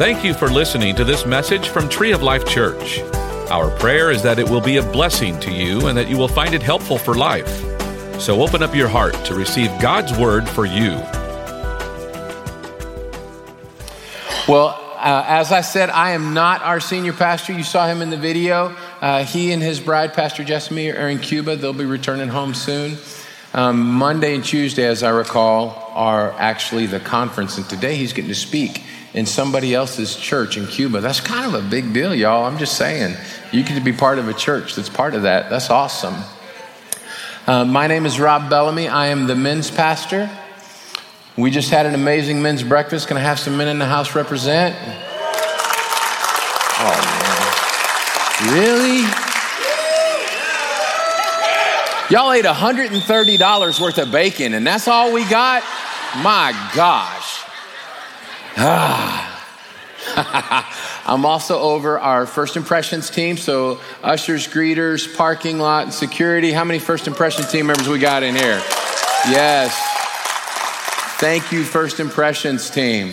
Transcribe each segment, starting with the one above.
Thank you for listening to this message from Tree of Life Church. Our prayer is that it will be a blessing to you and that you will find it helpful for life. So open up your heart to receive God's word for you. Well, uh, as I said, I am not our senior pastor. You saw him in the video. Uh, he and his bride, Pastor Jessamy, are in Cuba. They'll be returning home soon. Um, Monday and Tuesday, as I recall, are actually the conference, and today he's getting to speak in somebody else's church in Cuba. That's kind of a big deal, y'all. I'm just saying. You to be part of a church that's part of that. That's awesome. Uh, my name is Rob Bellamy. I am the men's pastor. We just had an amazing men's breakfast. Can I have some men in the house represent? Oh, man. Really? Y'all ate $130 worth of bacon, and that's all we got? My gosh. Ah. I'm also over our first impressions team. So, ushers, greeters, parking lot, and security. How many first impression team members we got in here? Yes. Thank you, first impressions team.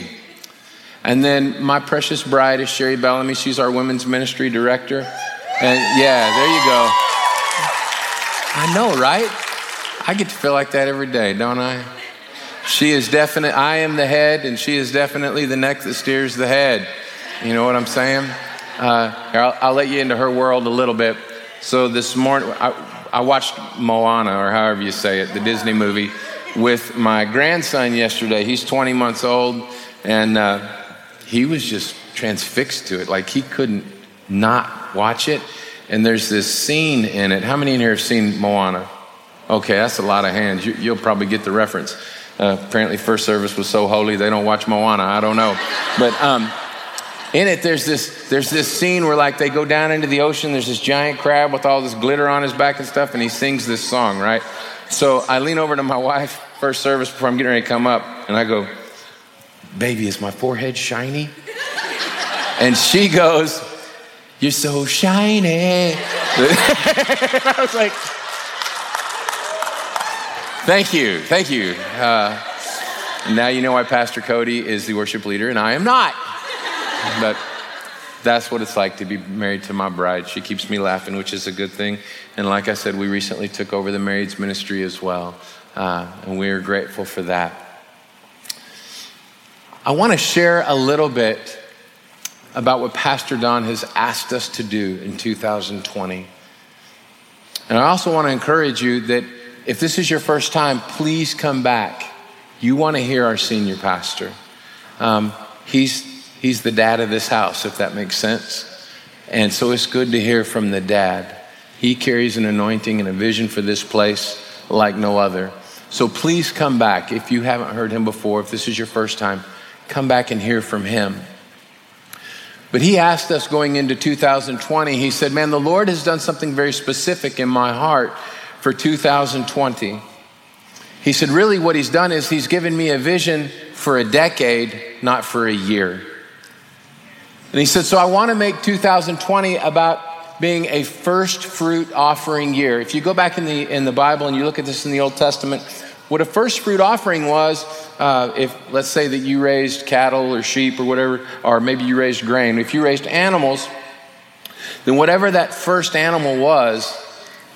And then my precious bride is Sherry Bellamy. She's our women's ministry director. And yeah, there you go. I know, right? I get to feel like that every day, don't I? She is definite. I am the head, and she is definitely the neck that steers the head. You know what I'm saying? Uh, I'll, I'll, let you into her world a little bit. So this morning, I, I watched Moana, or however you say it, the Disney movie, with my grandson yesterday. He's 20 months old, and uh, he was just transfixed to it. Like he couldn't not watch it. And there's this scene in it. How many in here have seen Moana? Okay, that's a lot of hands. You, will probably get the reference. Uh, apparently, first service was so holy they don't watch Moana. I don't know, but um, in it there's this there's this scene where like they go down into the ocean. There's this giant crab with all this glitter on his back and stuff, and he sings this song, right? So I lean over to my wife first service before I'm getting ready to come up, and I go, "Baby, is my forehead shiny?" And she goes, "You're so shiny." I was like. Thank you. Thank you. Uh, now you know why Pastor Cody is the worship leader and I am not. But that's what it's like to be married to my bride. She keeps me laughing, which is a good thing. And like I said, we recently took over the marriage ministry as well. Uh, and we are grateful for that. I want to share a little bit about what Pastor Don has asked us to do in 2020. And I also want to encourage you that if this is your first time, please come back. You want to hear our senior pastor. Um, he's, he's the dad of this house, if that makes sense. And so it's good to hear from the dad. He carries an anointing and a vision for this place like no other. So please come back. If you haven't heard him before, if this is your first time, come back and hear from him. But he asked us going into 2020, he said, Man, the Lord has done something very specific in my heart for 2020. He said, Really, what he's done is he's given me a vision for a decade, not for a year. And he said, So I want to make 2020 about being a first fruit offering year. If you go back in the, in the Bible and you look at this in the Old Testament, what a first fruit offering was, uh, if let's say that you raised cattle or sheep or whatever, or maybe you raised grain, if you raised animals, then whatever that first animal was,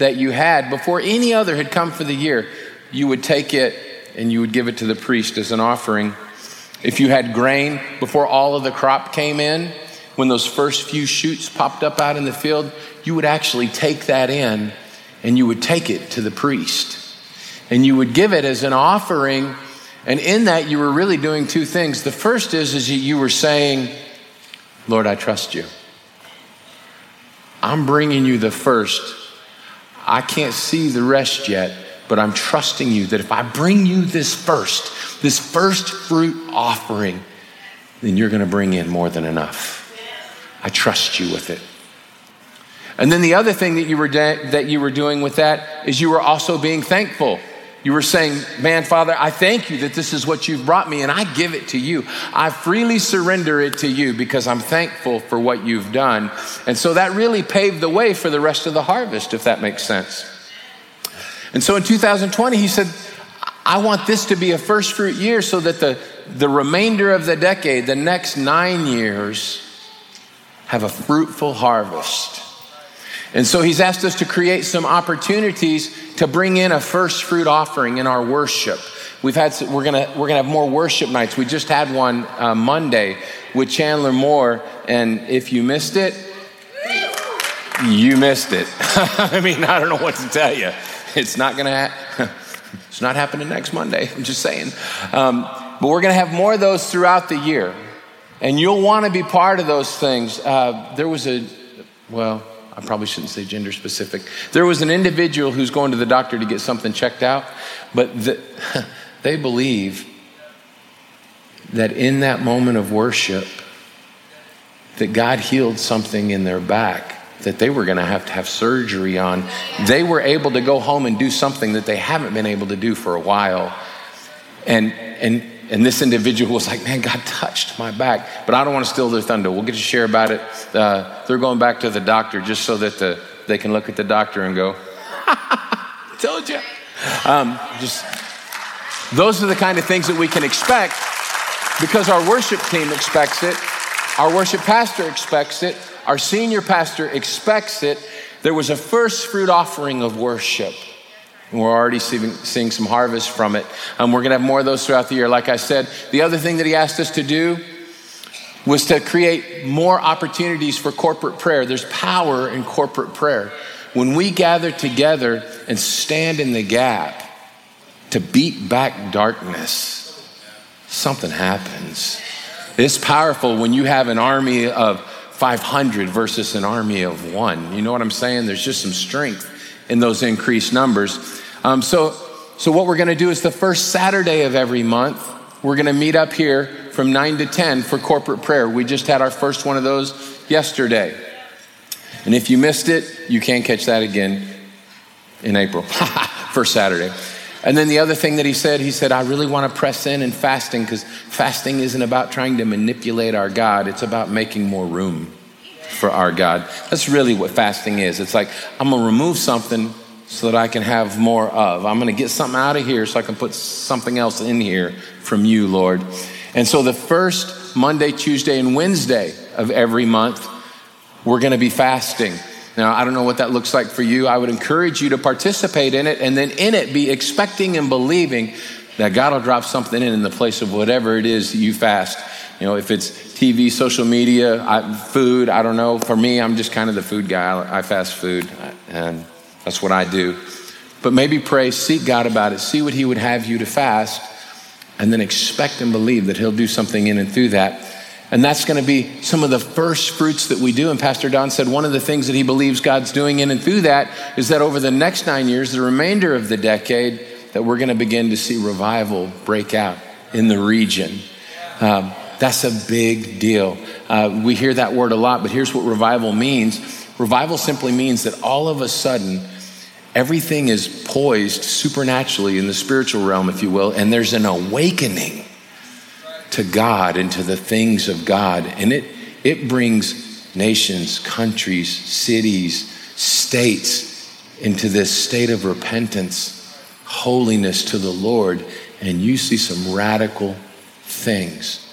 that you had before any other had come for the year, you would take it and you would give it to the priest as an offering. If you had grain before all of the crop came in, when those first few shoots popped up out in the field, you would actually take that in and you would take it to the priest. And you would give it as an offering. And in that, you were really doing two things. The first is, is you were saying, Lord, I trust you. I'm bringing you the first I can't see the rest yet, but I'm trusting you that if I bring you this first, this first fruit offering, then you're going to bring in more than enough. I trust you with it. And then the other thing that you were that you were doing with that is you were also being thankful. You were saying, Man, Father, I thank you that this is what you've brought me, and I give it to you. I freely surrender it to you because I'm thankful for what you've done. And so that really paved the way for the rest of the harvest, if that makes sense. And so in 2020, he said, I want this to be a first fruit year so that the, the remainder of the decade, the next nine years, have a fruitful harvest. And so he's asked us to create some opportunities to bring in a first fruit offering in our worship. We've had, some, we're gonna, we're gonna have more worship nights. We just had one uh, Monday with Chandler Moore. And if you missed it, you missed it. I mean, I don't know what to tell you. It's not gonna, ha- it's not happening next Monday. I'm just saying. Um, but we're gonna have more of those throughout the year. And you'll wanna be part of those things. Uh, there was a, well, I probably shouldn't say gender specific. There was an individual who's going to the doctor to get something checked out, but the, they believe that in that moment of worship, that God healed something in their back that they were going to have to have surgery on. They were able to go home and do something that they haven't been able to do for a while. And, and, and this individual was like, man, God touched my back. But I don't want to steal their thunder. We'll get to share about it. Uh, they're going back to the doctor just so that the, they can look at the doctor and go, told you. Um, just those are the kind of things that we can expect because our worship team expects it, our worship pastor expects it, our senior pastor expects it. There was a first fruit offering of worship. We're already seeing, seeing some harvest from it. Um, we're going to have more of those throughout the year. Like I said, the other thing that he asked us to do was to create more opportunities for corporate prayer. There's power in corporate prayer. When we gather together and stand in the gap to beat back darkness, something happens. It's powerful when you have an army of 500 versus an army of one. You know what I'm saying? There's just some strength in those increased numbers. Um, so, so what we're going to do is the first Saturday of every month, we're going to meet up here from 9 to 10 for corporate prayer. We just had our first one of those yesterday. And if you missed it, you can catch that again in April, first Saturday. And then the other thing that he said, he said, I really want to press in and fasting because fasting isn't about trying to manipulate our God, it's about making more room for our God. That's really what fasting is. It's like, I'm going to remove something so that I can have more of. I'm going to get something out of here so I can put something else in here from you, Lord. And so the first Monday, Tuesday, and Wednesday of every month, we're going to be fasting. Now, I don't know what that looks like for you. I would encourage you to participate in it and then in it be expecting and believing that God will drop something in in the place of whatever it is that you fast. You know, if it's TV, social media, I, food, I don't know. For me, I'm just kind of the food guy. I, I fast food, and that's what I do. But maybe pray, seek God about it, see what He would have you to fast, and then expect and believe that He'll do something in and through that and that's going to be some of the first fruits that we do. And Pastor Don said one of the things that he believes God's doing in and through that is that over the next nine years, the remainder of the decade, that we're going to begin to see revival break out in the region. Um, that's a big deal. Uh, we hear that word a lot, but here's what revival means revival simply means that all of a sudden, everything is poised supernaturally in the spiritual realm, if you will, and there's an awakening to God and to the things of God. And it, it brings nations, countries, cities, states into this state of repentance, holiness to the Lord. And you see some radical things.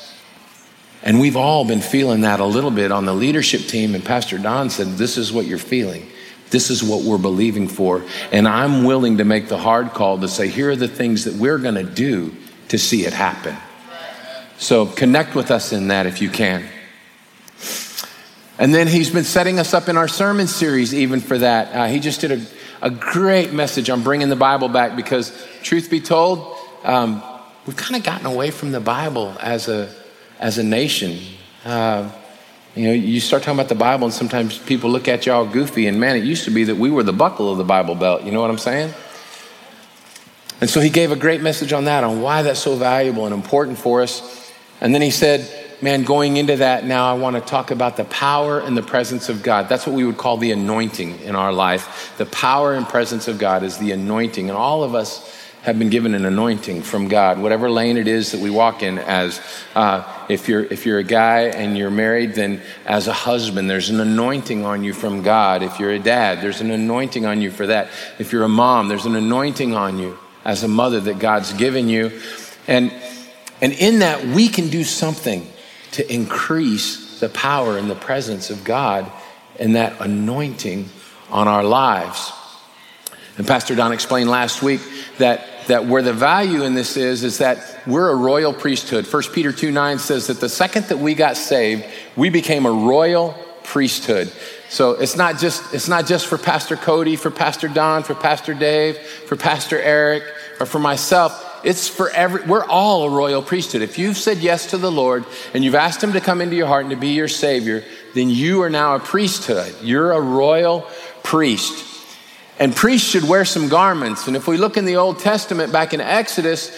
And we've all been feeling that a little bit on the leadership team. And Pastor Don said, This is what you're feeling. This is what we're believing for. And I'm willing to make the hard call to say, Here are the things that we're going to do to see it happen. So connect with us in that if you can. And then he's been setting us up in our sermon series, even for that. Uh, he just did a, a, great message on bringing the Bible back because, truth be told, um, we've kind of gotten away from the Bible as a, as a nation. Uh, you know, you start talking about the Bible, and sometimes people look at you all goofy, and man, it used to be that we were the buckle of the Bible belt. You know what I'm saying? And so he gave a great message on that, on why that's so valuable and important for us. And then he said, Man, going into that now, I want to talk about the power and the presence of God. That's what we would call the anointing in our life. The power and presence of God is the anointing. And all of us have been given an anointing from God, whatever lane it is that we walk in. As uh, if you're if you're a guy and you're married, then as a husband, there's an anointing on you from God. If you're a dad, there's an anointing on you for that. If you're a mom, there's an anointing on you as a mother that God's given you. And, and in that, we can do something to increase the power and the presence of God and that anointing on our lives. And Pastor Don explained last week that, that where the value in this is, is that we're a royal priesthood. 1 Peter 2 9 says that the second that we got saved, we became a royal priesthood. So it's not just it's not just for Pastor Cody, for Pastor Don, for Pastor Dave, for Pastor Eric, or for myself. It's for every we're all a royal priesthood. If you've said yes to the Lord and you've asked him to come into your heart and to be your savior, then you are now a priesthood. You're a royal priest. And priests should wear some garments. And if we look in the Old Testament back in Exodus,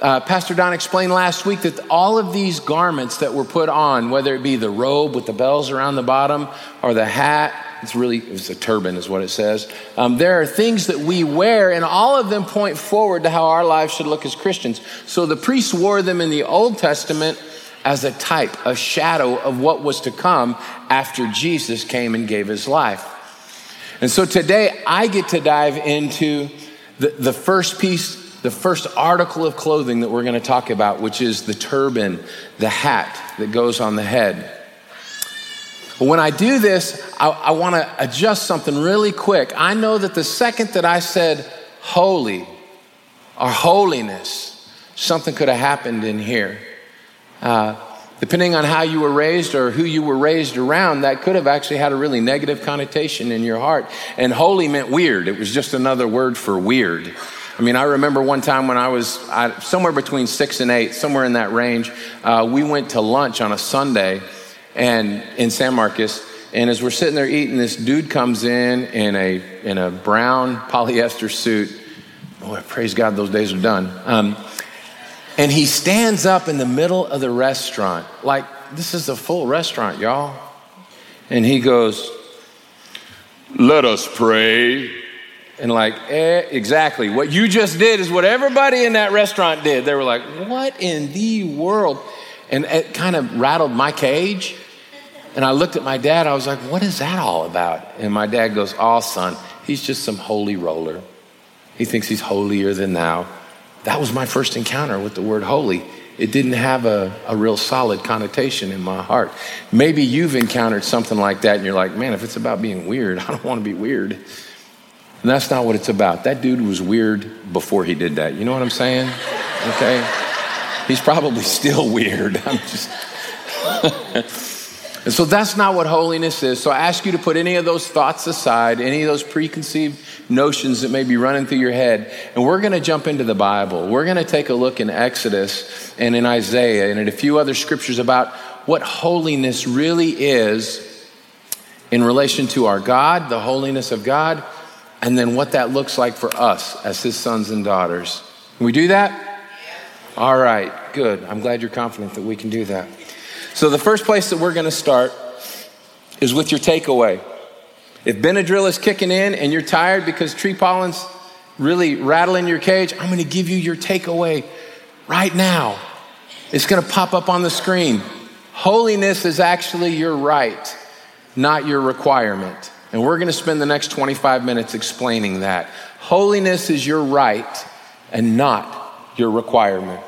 uh, Pastor Don explained last week that all of these garments that were put on, whether it be the robe with the bells around the bottom or the hat, it's really it's a turban is what it says. Um, there are things that we wear and all of them point forward to how our lives should look as christians. So the priests wore them in the old testament as a type a shadow of what was to come after jesus came and gave his life and so today I get to dive into the, the first piece, the first article of clothing that we're going to talk about, which is the turban, the hat that goes on the head. But when I do this, I, I want to adjust something really quick. I know that the second that I said holy or holiness, something could have happened in here. Uh, depending on how you were raised or who you were raised around, that could have actually had a really negative connotation in your heart. And holy meant weird, it was just another word for weird. I mean, I remember one time when I was I, somewhere between six and eight, somewhere in that range, uh, we went to lunch on a Sunday and in San Marcos. And as we're sitting there eating, this dude comes in in a, in a brown polyester suit. Boy, praise God, those days are done. Um, and he stands up in the middle of the restaurant, like this is a full restaurant, y'all. And he goes, Let us pray. And like, eh, exactly. What you just did is what everybody in that restaurant did. They were like, What in the world? And it kind of rattled my cage. And I looked at my dad, I was like, What is that all about? And my dad goes, Oh, son, he's just some holy roller. He thinks he's holier than thou. That was my first encounter with the word holy. It didn't have a, a real solid connotation in my heart. Maybe you've encountered something like that and you're like, man, if it's about being weird, I don't want to be weird. And that's not what it's about. That dude was weird before he did that. You know what I'm saying? Okay? He's probably still weird. I'm just. And so that's not what holiness is. So I ask you to put any of those thoughts aside, any of those preconceived notions that may be running through your head. And we're going to jump into the Bible. We're going to take a look in Exodus and in Isaiah and in a few other scriptures about what holiness really is in relation to our God, the holiness of God, and then what that looks like for us as his sons and daughters. Can we do that? All right, good. I'm glad you're confident that we can do that. So, the first place that we're going to start is with your takeaway. If Benadryl is kicking in and you're tired because tree pollen's really rattling your cage, I'm going to give you your takeaway right now. It's going to pop up on the screen. Holiness is actually your right, not your requirement. And we're going to spend the next 25 minutes explaining that. Holiness is your right and not your requirement.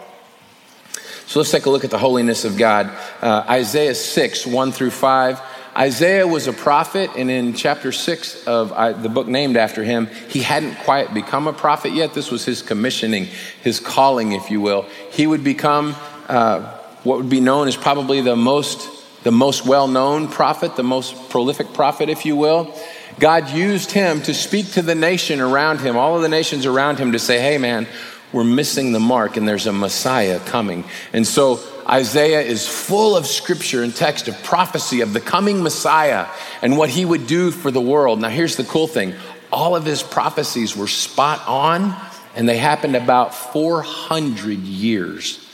So let's take a look at the holiness of God. Uh, Isaiah 6, 1 through 5. Isaiah was a prophet, and in chapter six of uh, the book named after him, he hadn't quite become a prophet yet. This was his commissioning, his calling, if you will. He would become uh, what would be known as probably the most, the most well known prophet, the most prolific prophet, if you will. God used him to speak to the nation around him, all of the nations around him, to say, hey, man, we're missing the mark, and there's a Messiah coming. And so Isaiah is full of scripture and text of prophecy of the coming Messiah and what he would do for the world. Now, here's the cool thing all of his prophecies were spot on, and they happened about 400 years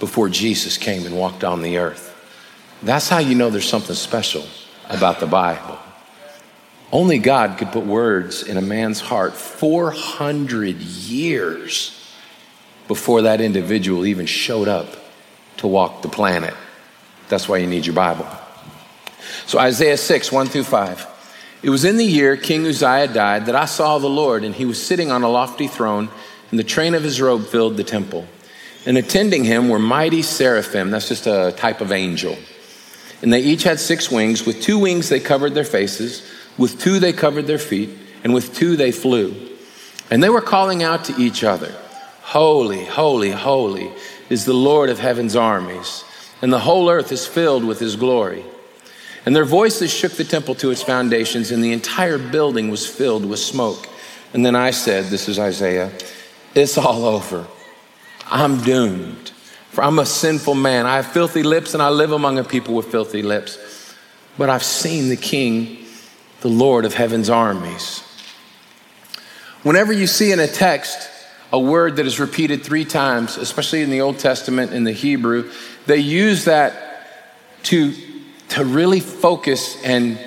before Jesus came and walked on the earth. That's how you know there's something special about the Bible. Only God could put words in a man's heart 400 years before that individual even showed up to walk the planet. That's why you need your Bible. So, Isaiah 6, 1 through 5. It was in the year King Uzziah died that I saw the Lord, and he was sitting on a lofty throne, and the train of his robe filled the temple. And attending him were mighty seraphim, that's just a type of angel. And they each had six wings. With two wings they covered their faces, with two they covered their feet, and with two they flew. And they were calling out to each other Holy, holy, holy is the Lord of heaven's armies, and the whole earth is filled with his glory. And their voices shook the temple to its foundations, and the entire building was filled with smoke. And then I said, This is Isaiah, it's all over. I'm doomed. For I'm a sinful man. I have filthy lips, and I live among a people with filthy lips. But I've seen the King, the Lord of heaven's armies. Whenever you see in a text a word that is repeated three times, especially in the Old Testament in the Hebrew, they use that to, to really focus and,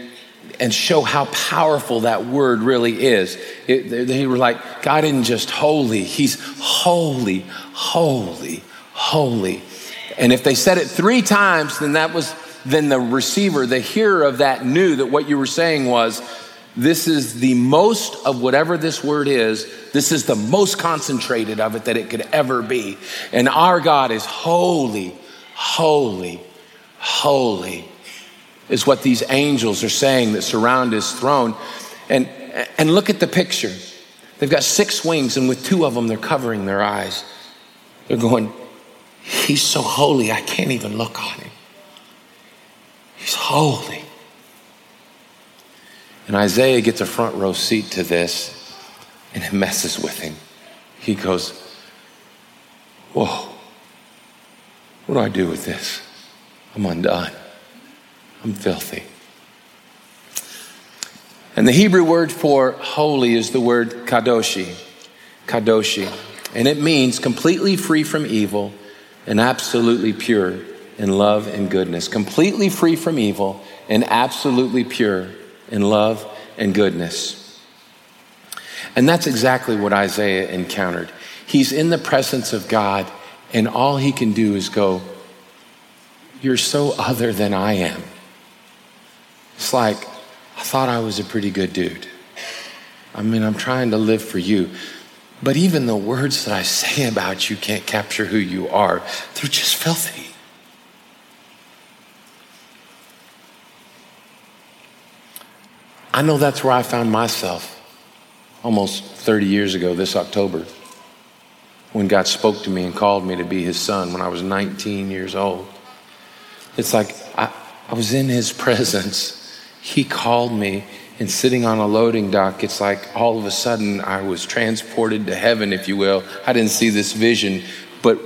and show how powerful that word really is. It, they, were like, God isn't just holy, He's holy, holy, holy. And if they said it three times, then that was, then the receiver, the hearer of that knew that what you were saying was, this is the most of whatever this word is. This is the most concentrated of it that it could ever be. And our God is holy, holy, holy, is what these angels are saying that surround his throne. And, and look at the picture. They've got six wings, and with two of them, they're covering their eyes. They're going, He's so holy, I can't even look on him. He's holy. And Isaiah gets a front row seat to this, and it messes with him. He goes, Whoa, what do I do with this? I'm undone. I'm filthy. And the Hebrew word for holy is the word kadoshi. Kadoshi. And it means completely free from evil and absolutely pure in love and goodness. Completely free from evil and absolutely pure in love and goodness. And that's exactly what Isaiah encountered. He's in the presence of God, and all he can do is go, You're so other than I am. It's like, I thought I was a pretty good dude. I mean, I'm trying to live for you. But even the words that I say about you can't capture who you are. They're just filthy. I know that's where I found myself almost 30 years ago this October when God spoke to me and called me to be his son when I was 19 years old. It's like I, I was in his presence. He called me, and sitting on a loading dock, it's like all of a sudden I was transported to heaven, if you will. I didn't see this vision, but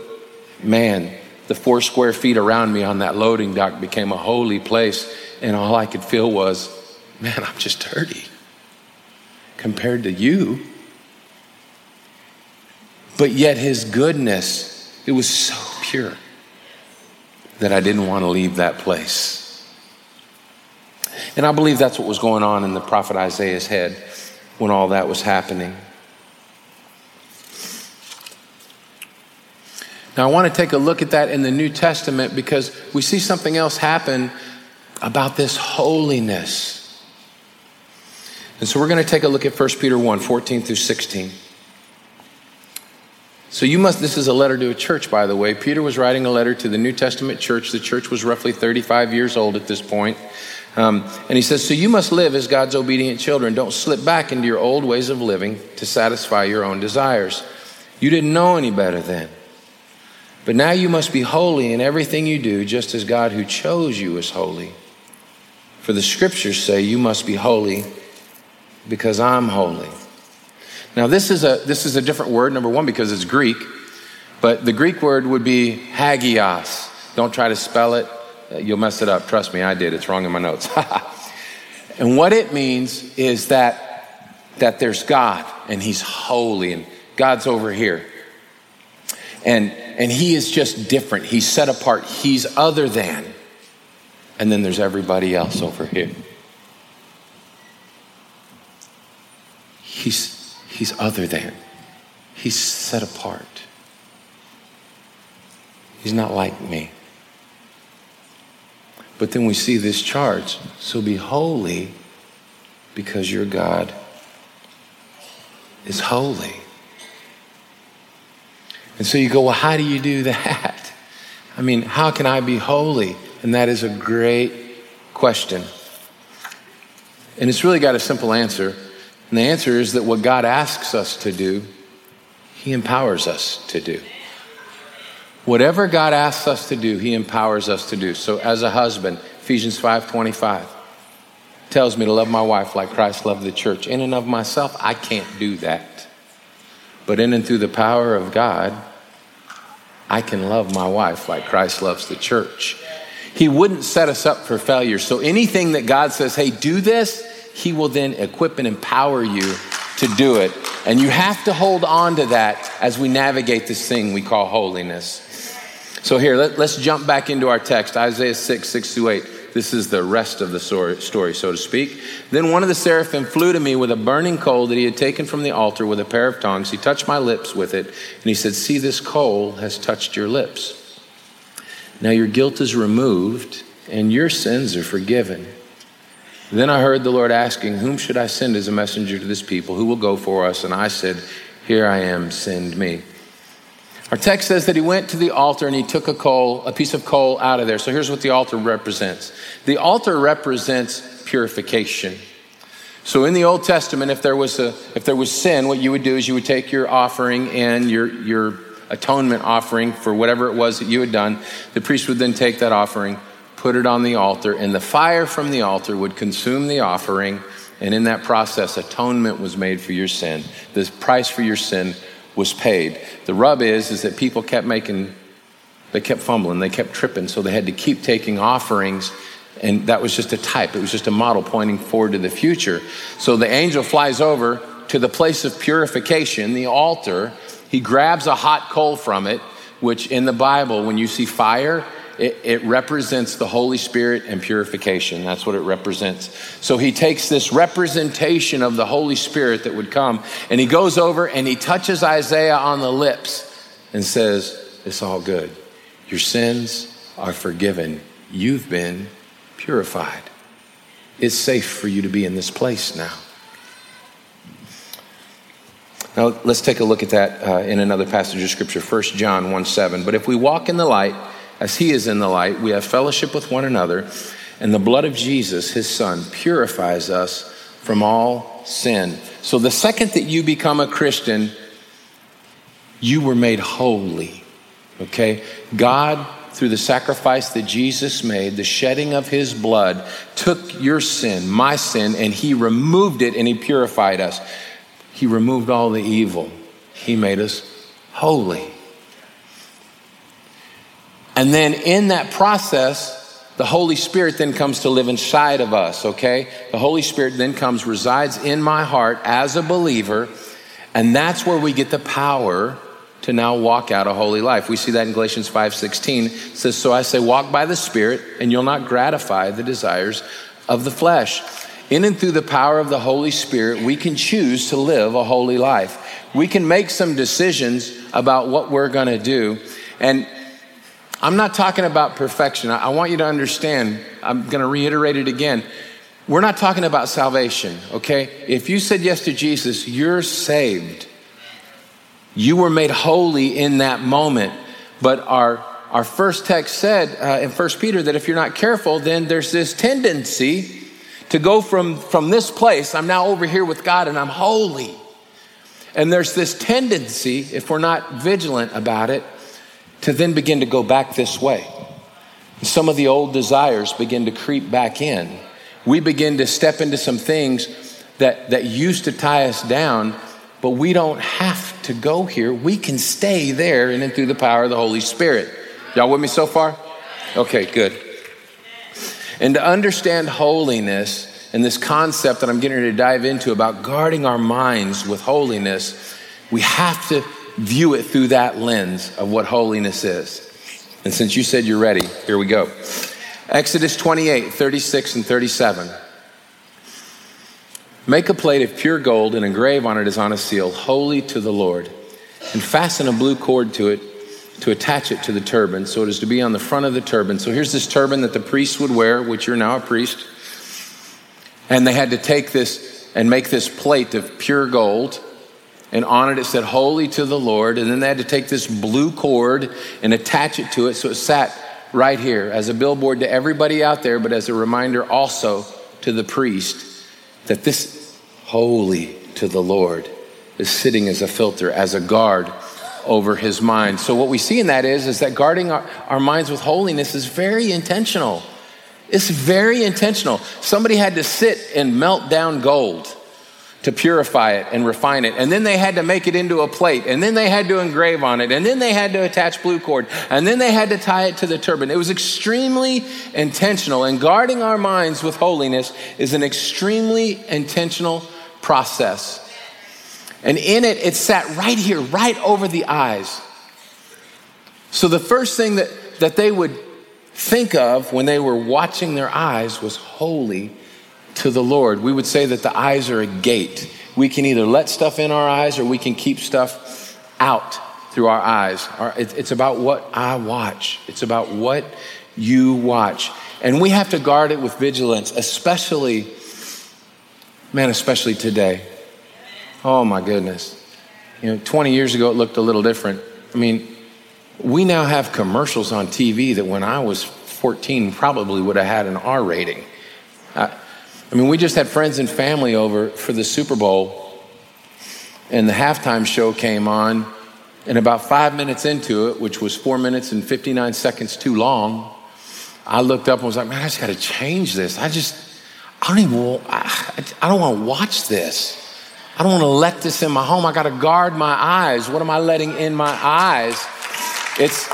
man, the four square feet around me on that loading dock became a holy place, and all I could feel was man, I'm just dirty compared to you. But yet, his goodness, it was so pure that I didn't want to leave that place. And I believe that's what was going on in the prophet Isaiah's head when all that was happening. Now, I want to take a look at that in the New Testament because we see something else happen about this holiness. And so we're going to take a look at 1 Peter 1 14 through 16. So you must, this is a letter to a church, by the way. Peter was writing a letter to the New Testament church. The church was roughly 35 years old at this point. Um, and he says, So you must live as God's obedient children. Don't slip back into your old ways of living to satisfy your own desires. You didn't know any better then. But now you must be holy in everything you do, just as God who chose you is holy. For the scriptures say, You must be holy because I'm holy. Now, this is a, this is a different word, number one, because it's Greek, but the Greek word would be hagios. Don't try to spell it, uh, you'll mess it up. Trust me, I did. It's wrong in my notes. and what it means is that, that there's God and He's holy and God's over here. And, and He is just different. He's set apart. He's other than. And then there's everybody else over here. He's, he's other than. He's set apart. He's not like me. But then we see this charge so be holy because your God is holy. And so you go, well, how do you do that? I mean, how can I be holy? And that is a great question. And it's really got a simple answer. And the answer is that what God asks us to do, He empowers us to do. Whatever God asks us to do, He empowers us to do. So as a husband, Ephesians 5:25 tells me to love my wife like Christ loved the church. In and of myself, I can't do that. But in and through the power of God, I can love my wife like Christ loves the church. He wouldn't set us up for failure. So anything that God says, hey, do this, He will then equip and empower you to do it. And you have to hold on to that as we navigate this thing we call holiness. So here, let, us jump back into our text, Isaiah 6, 6 through 8. This is the rest of the story, so to speak. Then one of the seraphim flew to me with a burning coal that he had taken from the altar with a pair of tongs. He touched my lips with it, and he said, See, this coal has touched your lips. Now your guilt is removed, and your sins are forgiven. Then I heard the Lord asking, Whom should I send as a messenger to this people? Who will go for us? And I said, Here I am, send me. Our text says that he went to the altar and he took a coal, a piece of coal out of there. So here's what the altar represents. The altar represents purification. So in the Old Testament, if there was a if there was sin, what you would do is you would take your offering and your your atonement offering for whatever it was that you had done. The priest would then take that offering, put it on the altar, and the fire from the altar would consume the offering. And in that process, atonement was made for your sin. The price for your sin was paid. The rub is, is that people kept making, they kept fumbling, they kept tripping, so they had to keep taking offerings. And that was just a type, it was just a model pointing forward to the future. So the angel flies over to the place of purification, the altar. He grabs a hot coal from it, which in the Bible, when you see fire, it, it, represents the Holy Spirit and purification. That's what it represents. So he takes this representation of the Holy Spirit that would come, and he goes over and he touches Isaiah on the lips and says, It's all good. Your sins are forgiven. You've been purified. It's safe for you to be in this place now. Now, let's take a look at that uh, in another passage of Scripture, 1 John 1 7. But if we walk in the light, as he is in the light, we have fellowship with one another, and the blood of Jesus, his son, purifies us from all sin. So the second that you become a Christian, you were made holy. Okay? God, through the sacrifice that Jesus made, the shedding of his blood, took your sin, my sin, and he removed it and he purified us. He removed all the evil. He made us holy. And then in that process, the Holy Spirit then comes to live inside of us, okay? The Holy Spirit then comes, resides in my heart as a believer, and that's where we get the power to now walk out a holy life. We see that in Galatians 5:16. It says, "So I say walk by the Spirit, and you'll not gratify the desires of the flesh." In and through the power of the Holy Spirit, we can choose to live a holy life. We can make some decisions about what we're going to do. And I'm not talking about perfection. I want you to understand, I'm going to reiterate it again. We're not talking about salvation, okay? If you said yes to Jesus, you're saved. You were made holy in that moment. But our, our first text said uh, in First Peter that if you're not careful, then there's this tendency to go from, from this place, I'm now over here with God and I'm holy. And there's this tendency, if we're not vigilant about it, to then begin to go back this way. Some of the old desires begin to creep back in. We begin to step into some things that, that used to tie us down, but we don't have to go here. We can stay there and then through the power of the Holy Spirit. Y'all with me so far? Okay, good. And to understand holiness and this concept that I'm getting ready to dive into about guarding our minds with holiness, we have to view it through that lens of what holiness is. And since you said you're ready, here we go. Exodus 28, 36 and 37. Make a plate of pure gold and engrave on it as on a seal, holy to the Lord, and fasten a blue cord to it to attach it to the turban. So it is to be on the front of the turban. So here's this turban that the priests would wear, which you're now a priest. And they had to take this and make this plate of pure gold And on it, it said, Holy to the Lord. And then they had to take this blue cord and attach it to it. So it sat right here as a billboard to everybody out there, but as a reminder also to the priest that this holy to the Lord is sitting as a filter, as a guard over his mind. So what we see in that is, is that guarding our, our minds with holiness is very intentional. It's very intentional. Somebody had to sit and melt down gold to purify it and refine it. And then they had to make it into a plate. And then they had to engrave on it. And then they had to attach blue cord. And then they had to tie it to the turban. It was extremely intentional. And guarding our minds with holiness is an extremely intentional process. And in it, it sat right here, right over the eyes. So the first thing that, that they would think of when they were watching their eyes was holy to the Lord. We would say that the eyes are a gate. We can either let stuff in our eyes or we can keep stuff out through our eyes. It's about what I watch, it's about what you watch. And we have to guard it with vigilance, especially, man, especially today. Oh my goodness. You know, 20 years ago it looked a little different. I mean, we now have commercials on TV that when I was 14 probably would have had an R rating. I, I mean, we just had friends and family over for the Super Bowl, and the halftime show came on. And about five minutes into it, which was four minutes and 59 seconds too long, I looked up and was like, man, I just got to change this. I just, I don't even, I, I don't want to watch this. I don't want to let this in my home. I got to guard my eyes. What am I letting in my eyes? It's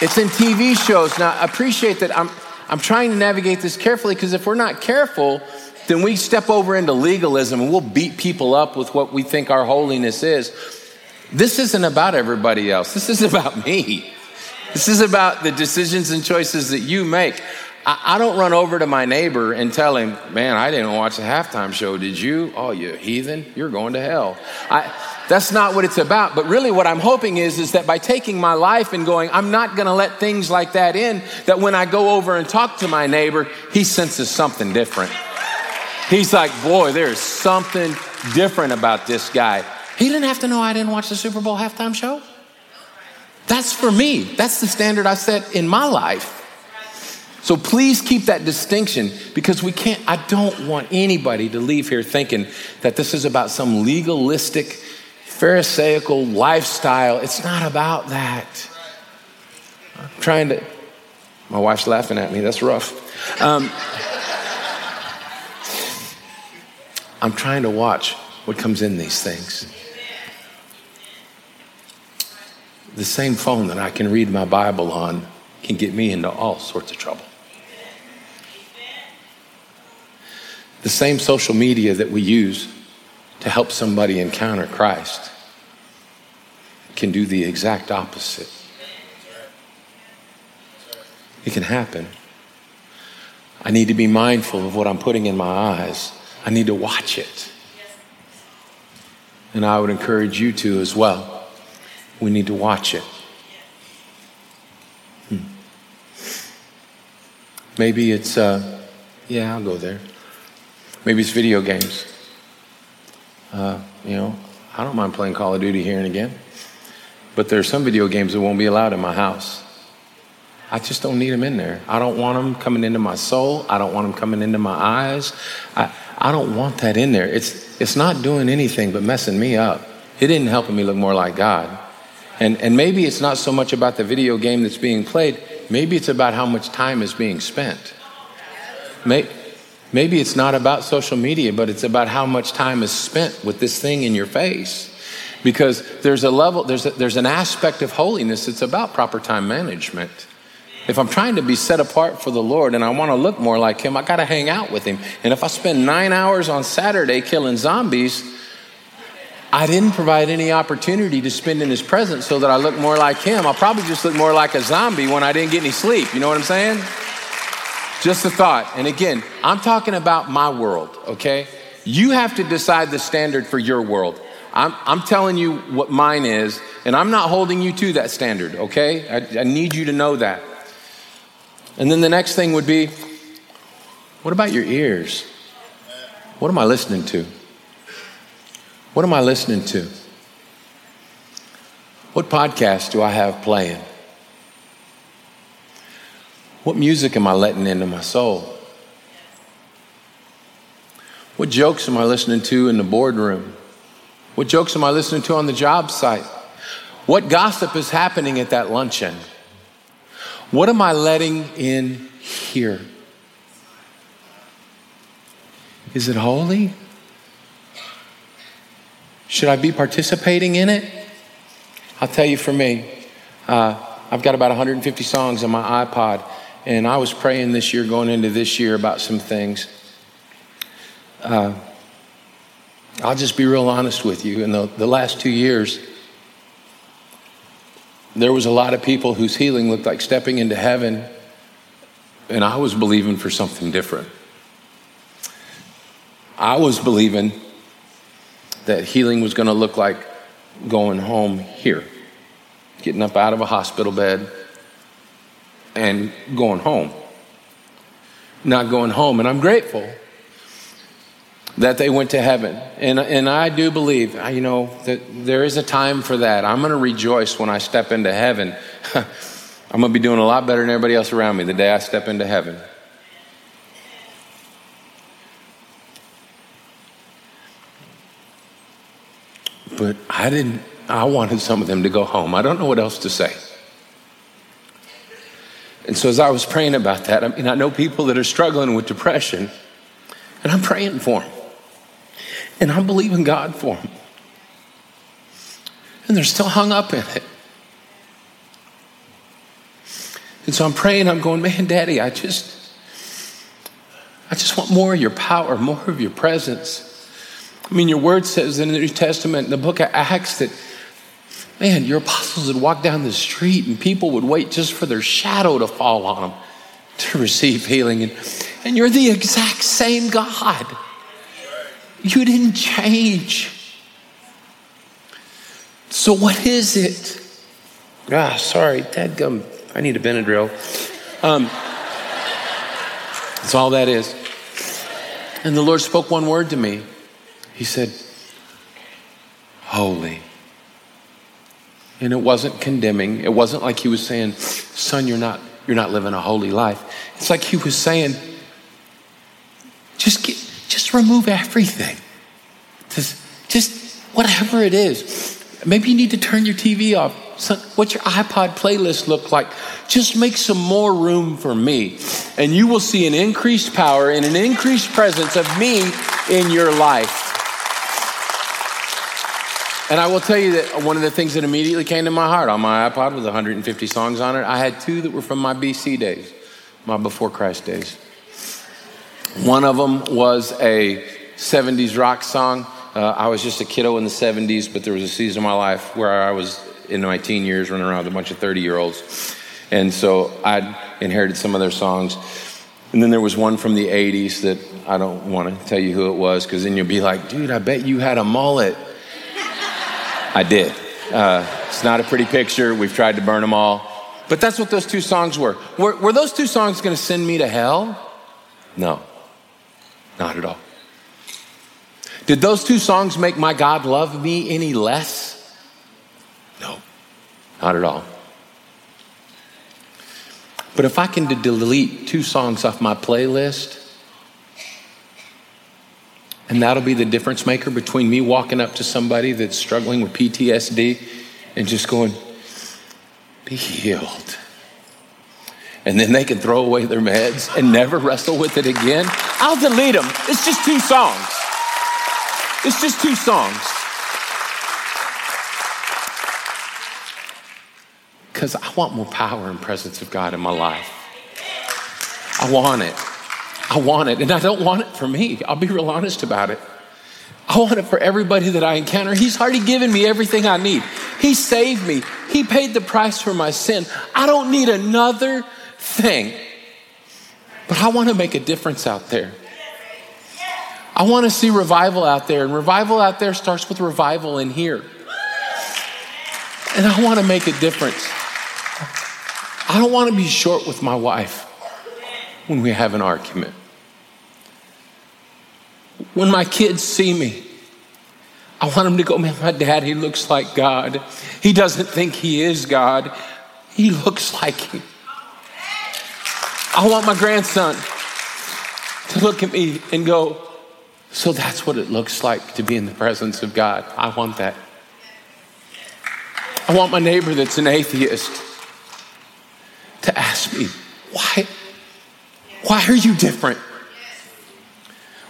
it's in TV shows. Now, I appreciate that I'm I'm trying to navigate this carefully because if we're not careful, then we step over into legalism and we'll beat people up with what we think our holiness is. This isn't about everybody else. This is about me. This is about the decisions and choices that you make. I, I, don't run over to my neighbor and tell him, man, I didn't watch the halftime show. Did you? Oh, you heathen, you're going to hell. I, that's not what it's about. But really, what I'm hoping is, is that by taking my life and going, I'm not going to let things like that in, that when I go over and talk to my neighbor, he senses something different. He's like, boy, there's something different about this guy. He didn't have to know I didn't watch the Super Bowl halftime show. That's for me. That's the standard I set in my life. So please keep that distinction because we can't, I don't want anybody to leave here thinking that this is about some legalistic, Pharisaical lifestyle. It's not about that. I'm trying to, my wife's laughing at me, that's rough. Um, I'm trying to watch what comes in these things. The same phone that I can read my Bible on can get me into all sorts of trouble. The same social media that we use to help somebody encounter Christ can do the exact opposite. It can happen. I need to be mindful of what I'm putting in my eyes. I need to watch it. And I would encourage you to as well. We need to watch it. Hmm. Maybe it's, uh, yeah, I'll go there. Maybe it's video games. Uh, you know, I don't mind playing Call of Duty here and again, but there are some video games that won't be allowed in my house. I just don't need them in there. I don't want them coming into my soul. I don't want them coming into my eyes. I, I don't want that in there. It's, it's not doing anything but messing me up. It isn't helping me look more like God. And, and maybe it's not so much about the video game that's being played, maybe it's about how much time is being spent. Maybe, Maybe it's not about social media, but it's about how much time is spent with this thing in your face. Because there's a level, there's, a, there's an aspect of holiness that's about proper time management. If I'm trying to be set apart for the Lord and I want to look more like Him, I got to hang out with Him. And if I spend nine hours on Saturday killing zombies, I didn't provide any opportunity to spend in His presence so that I look more like Him. I'll probably just look more like a zombie when I didn't get any sleep. You know what I'm saying? Just a thought. And again, I'm talking about my world, okay? You have to decide the standard for your world. I'm, I'm telling you what mine is, and I'm not holding you to that standard, okay? I, I need you to know that. And then the next thing would be what about your ears? What am I listening to? What am I listening to? What podcast do I have playing? What music am I letting into my soul? What jokes am I listening to in the boardroom? What jokes am I listening to on the job site? What gossip is happening at that luncheon? What am I letting in here? Is it holy? Should I be participating in it? I'll tell you for me, uh, I've got about 150 songs on my iPod, and I was praying this year, going into this year, about some things. Uh, I'll just be real honest with you. In the, the last two years, there was a lot of people whose healing looked like stepping into heaven, and I was believing for something different. I was believing that healing was going to look like going home here, getting up out of a hospital bed and going home. Not going home. And I'm grateful that they went to heaven. And, and I do believe, you know, that there is a time for that. I'm going to rejoice when I step into heaven. I'm going to be doing a lot better than everybody else around me the day I step into heaven. But I didn't, I wanted some of them to go home. I don't know what else to say. And so as I was praying about that, I mean, I know people that are struggling with depression, and I'm praying for them. And I'm believing God for them. And they're still hung up in it. And so I'm praying, I'm going, man, Daddy, I just, I just want more of your power, more of your presence. I mean, your word says in the New Testament, in the book of Acts, that, man, your apostles would walk down the street and people would wait just for their shadow to fall on them to receive healing. And, and you're the exact same God. You didn't change. So, what is it? Ah, sorry, Gum. I need a Benadryl. Um, that's all that is. And the Lord spoke one word to me. He said, Holy. And it wasn't condemning. It wasn't like he was saying, Son, you're not, you're not living a holy life. It's like he was saying, just, get, just remove everything. Just, just whatever it is. Maybe you need to turn your TV off. Son, what's your iPod playlist look like? Just make some more room for me. And you will see an increased power and an increased presence of me in your life. And I will tell you that one of the things that immediately came to my heart on my iPod with 150 songs on it, I had two that were from my BC days, my before Christ days. One of them was a 70s rock song. Uh, I was just a kiddo in the 70s, but there was a season of my life where I was in my teen years running around with a bunch of 30 year olds. And so I'd inherited some of their songs. And then there was one from the 80s that I don't want to tell you who it was because then you'll be like, dude, I bet you had a mullet. I did. Uh, it's not a pretty picture. We've tried to burn them all. But that's what those two songs were. Were, were those two songs going to send me to hell? No, not at all. Did those two songs make my God love me any less? No, not at all. But if I can delete two songs off my playlist, and that'll be the difference maker between me walking up to somebody that's struggling with PTSD and just going, be healed. And then they can throw away their meds and never wrestle with it again. I'll delete them. It's just two songs. It's just two songs. Because I want more power and presence of God in my life. I want it. I want it. And I don't want it for me. I'll be real honest about it. I want it for everybody that I encounter. He's already given me everything I need. He saved me. He paid the price for my sin. I don't need another thing. But I want to make a difference out there. I want to see revival out there, and revival out there starts with revival in here. And I want to make a difference. I don't want to be short with my wife when we have an argument. When my kids see me, I want them to go, man, my daddy looks like God. He doesn't think he is God, he looks like him. I want my grandson to look at me and go, so that's what it looks like to be in the presence of God. I want that. I want my neighbor that's an atheist to ask me, why, why are you different?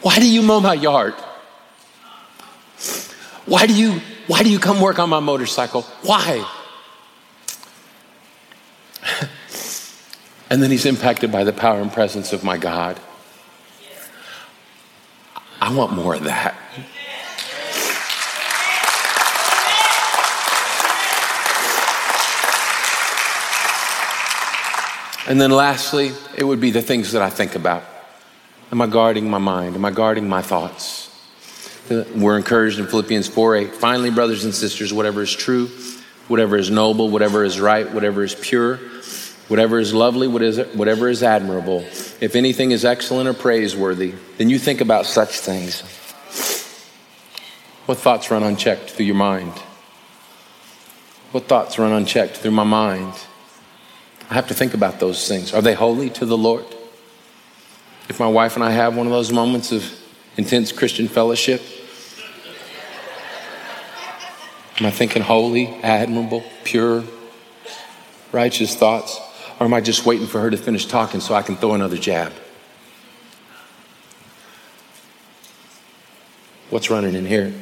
Why do you mow my yard? Why do you why do you come work on my motorcycle? Why? and then he's impacted by the power and presence of my God. I want more of that. And then lastly, it would be the things that I think about. Am I guarding my mind? Am I guarding my thoughts? We're encouraged in Philippians 4 8. Finally, brothers and sisters, whatever is true, whatever is noble, whatever is right, whatever is pure, whatever is lovely, whatever is admirable, if anything is excellent or praiseworthy, then you think about such things. What thoughts run unchecked through your mind? What thoughts run unchecked through my mind? I have to think about those things. Are they holy to the Lord? If my wife and I have one of those moments of intense Christian fellowship, am I thinking holy, admirable, pure, righteous thoughts? Or am I just waiting for her to finish talking so I can throw another jab? What's running in here?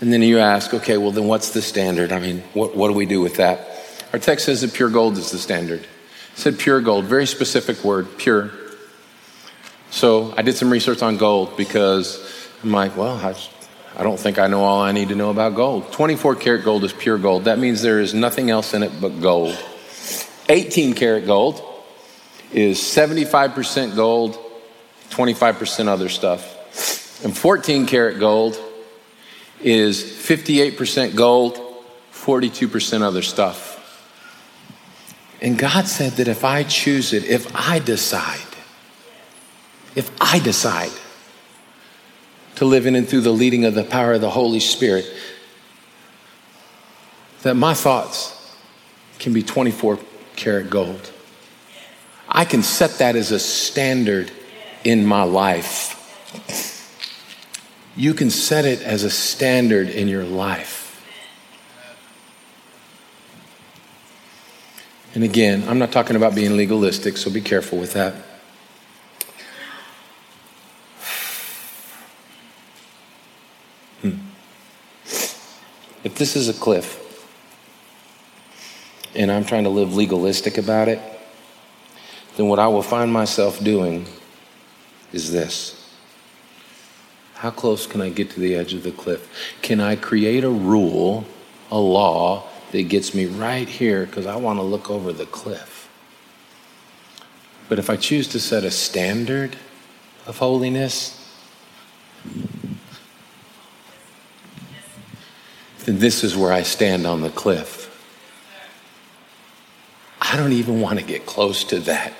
And then you ask, okay, well, then what's the standard? I mean, what, what do we do with that? Our text says that pure gold is the standard. Said pure gold, very specific word, pure. So I did some research on gold because I'm like, well, I, I don't think I know all I need to know about gold. 24 karat gold is pure gold. That means there is nothing else in it but gold. 18 karat gold is 75% gold, 25% other stuff. And 14 karat gold is 58% gold, 42% other stuff. And God said that if I choose it, if I decide, if I decide to live in and through the leading of the power of the Holy Spirit, that my thoughts can be 24 karat gold. I can set that as a standard in my life. You can set it as a standard in your life. And again, I'm not talking about being legalistic, so be careful with that. Hmm. If this is a cliff and I'm trying to live legalistic about it, then what I will find myself doing is this. How close can I get to the edge of the cliff? Can I create a rule, a law, that gets me right here because I want to look over the cliff. But if I choose to set a standard of holiness, then this is where I stand on the cliff. I don't even want to get close to that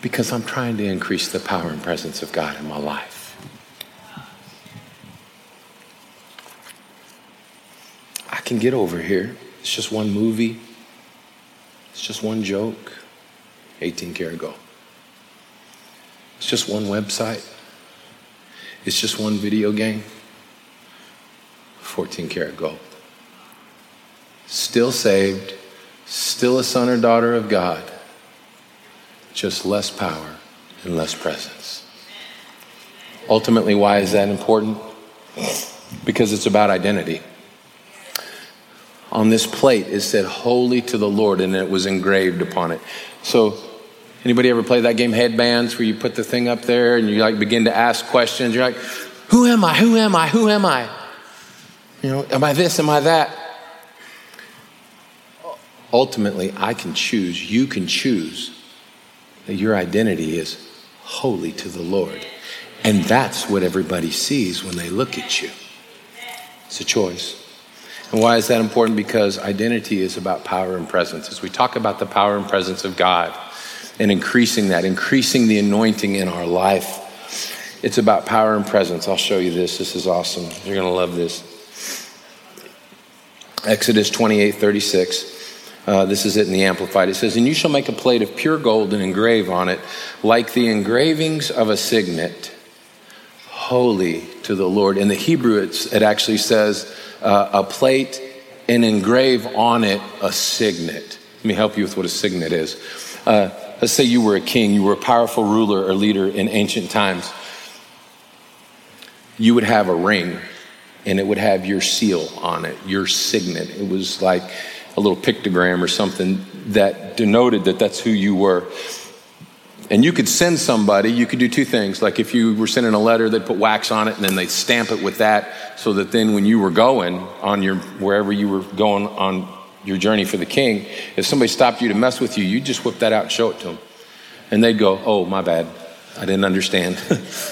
because I'm trying to increase the power and presence of God in my life. Can get over here. It's just one movie, it's just one joke, 18 karat gold. It's just one website, it's just one video game, 14 karat gold. Still saved, still a son or daughter of God, just less power and less presence. Ultimately, why is that important? Because it's about identity on this plate it said holy to the lord and it was engraved upon it. So anybody ever play that game headbands where you put the thing up there and you like begin to ask questions? You're like who am i? Who am i? Who am i? You know am i this? Am i that? Ultimately i can choose you can choose that your identity is holy to the lord. And that's what everybody sees when they look at you. It's a choice and why is that important? Because identity is about power and presence. As we talk about the power and presence of God and increasing that, increasing the anointing in our life, It's about power and presence. I'll show you this. This is awesome. You're going to love this. Exodus 28 36. Uh, this is it in the Amplified. It says, And you shall make a plate of pure gold and engrave on it, like the engravings of a signet, holy to the Lord. In the Hebrew, it actually says, uh, A plate and engrave on it a signet. Let me help you with what a signet is. Uh, let's say you were a king, you were a powerful ruler or leader in ancient times. You would have a ring and it would have your seal on it, your signet. It was like a little pictogram or something that denoted that that's who you were. And you could send somebody, you could do two things. Like if you were sending a letter, they'd put wax on it and then they'd stamp it with that so that then when you were going on your, wherever you were going on your journey for the king, if somebody stopped you to mess with you, you'd just whip that out and show it to them. And they'd go, oh, my bad. I didn't understand.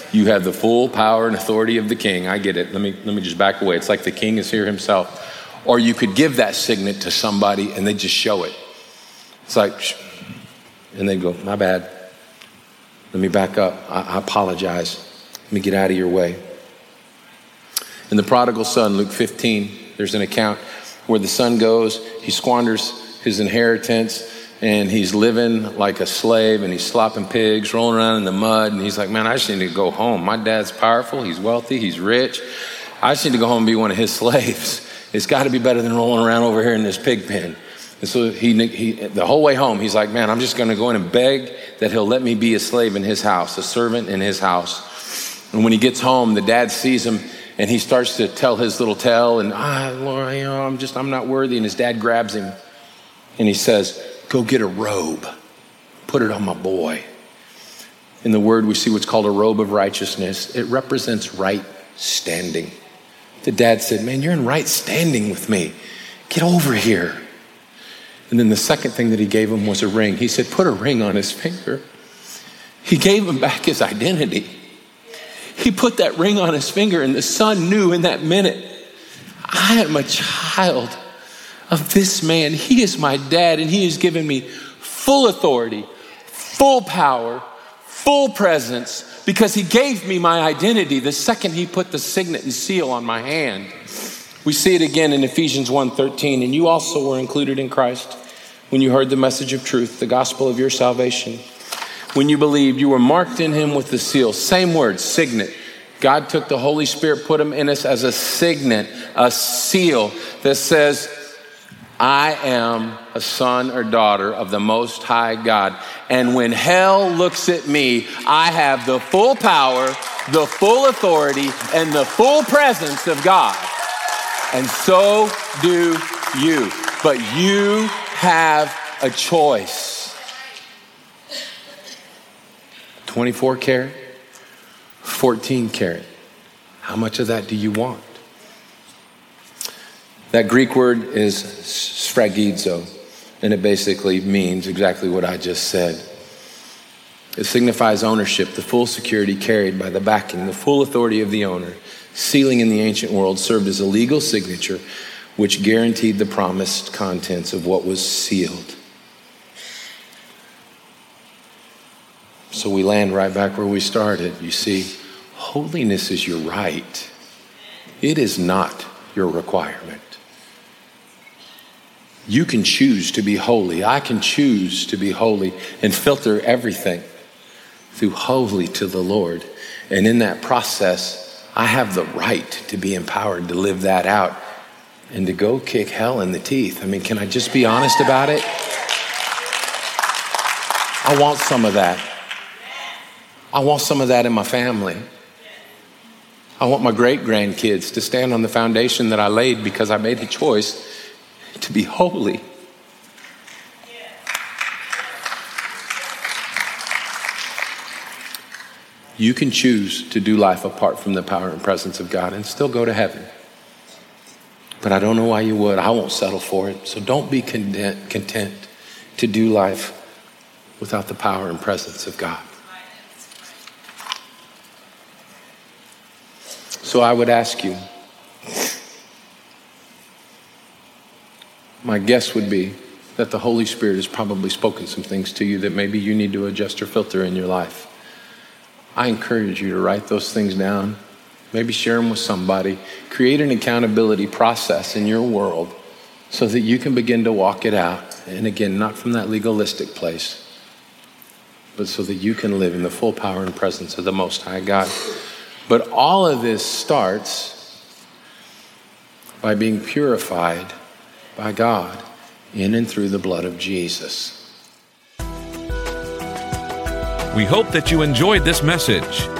you have the full power and authority of the king. I get it. Let me, let me just back away. It's like the king is here himself. Or you could give that signet to somebody and they just show it. It's like, and they go, my bad. Let me back up. I, I apologize. Let me get out of your way. In the prodigal son, Luke 15, there's an account where the son goes, he squanders his inheritance, and he's living like a slave and he's slopping pigs, rolling around in the mud. And he's like, Man, I just need to go home. My dad's powerful, he's wealthy, he's rich. I just need to go home and be one of his slaves. It's got to be better than rolling around over here in this pig pen. And so he, he the whole way home, he's like, Man, I'm just going to go in and beg that he'll let me be a slave in his house, a servant in his house. And when he gets home, the dad sees him and he starts to tell his little tale and ah Lord, you know, I'm just I'm not worthy. And his dad grabs him and he says, Go get a robe, put it on my boy. In the word, we see what's called a robe of righteousness. It represents right standing. The dad said, Man, you're in right standing with me. Get over here. And then the second thing that he gave him was a ring. He said, Put a ring on his finger. He gave him back his identity. He put that ring on his finger, and the son knew in that minute, I am a child of this man. He is my dad, and he has given me full authority, full power, full presence, because he gave me my identity the second he put the signet and seal on my hand. We see it again in Ephesians 1:13, and you also were included in Christ when you heard the message of truth, the gospel of your salvation. When you believed, you were marked in him with the seal. Same word, signet. God took the Holy Spirit, put him in us as a signet, a seal that says, I am a son or daughter of the Most High God. And when hell looks at me, I have the full power, the full authority, and the full presence of God. And so do you. But you have a choice 24 carat, 14 carat. How much of that do you want? That Greek word is sphragizo, and it basically means exactly what I just said. It signifies ownership, the full security carried by the backing, the full authority of the owner. Sealing in the ancient world served as a legal signature which guaranteed the promised contents of what was sealed. So we land right back where we started. You see, holiness is your right, it is not your requirement. You can choose to be holy. I can choose to be holy and filter everything through holy to the Lord. And in that process, I have the right to be empowered to live that out and to go kick hell in the teeth. I mean, can I just be honest about it? I want some of that. I want some of that in my family. I want my great grandkids to stand on the foundation that I laid because I made a choice to be holy. You can choose to do life apart from the power and presence of God and still go to heaven. But I don't know why you would. I won't settle for it. So don't be content, content to do life without the power and presence of God. So I would ask you my guess would be that the Holy Spirit has probably spoken some things to you that maybe you need to adjust or filter in your life. I encourage you to write those things down. Maybe share them with somebody. Create an accountability process in your world so that you can begin to walk it out. And again, not from that legalistic place, but so that you can live in the full power and presence of the Most High God. But all of this starts by being purified by God in and through the blood of Jesus. We hope that you enjoyed this message.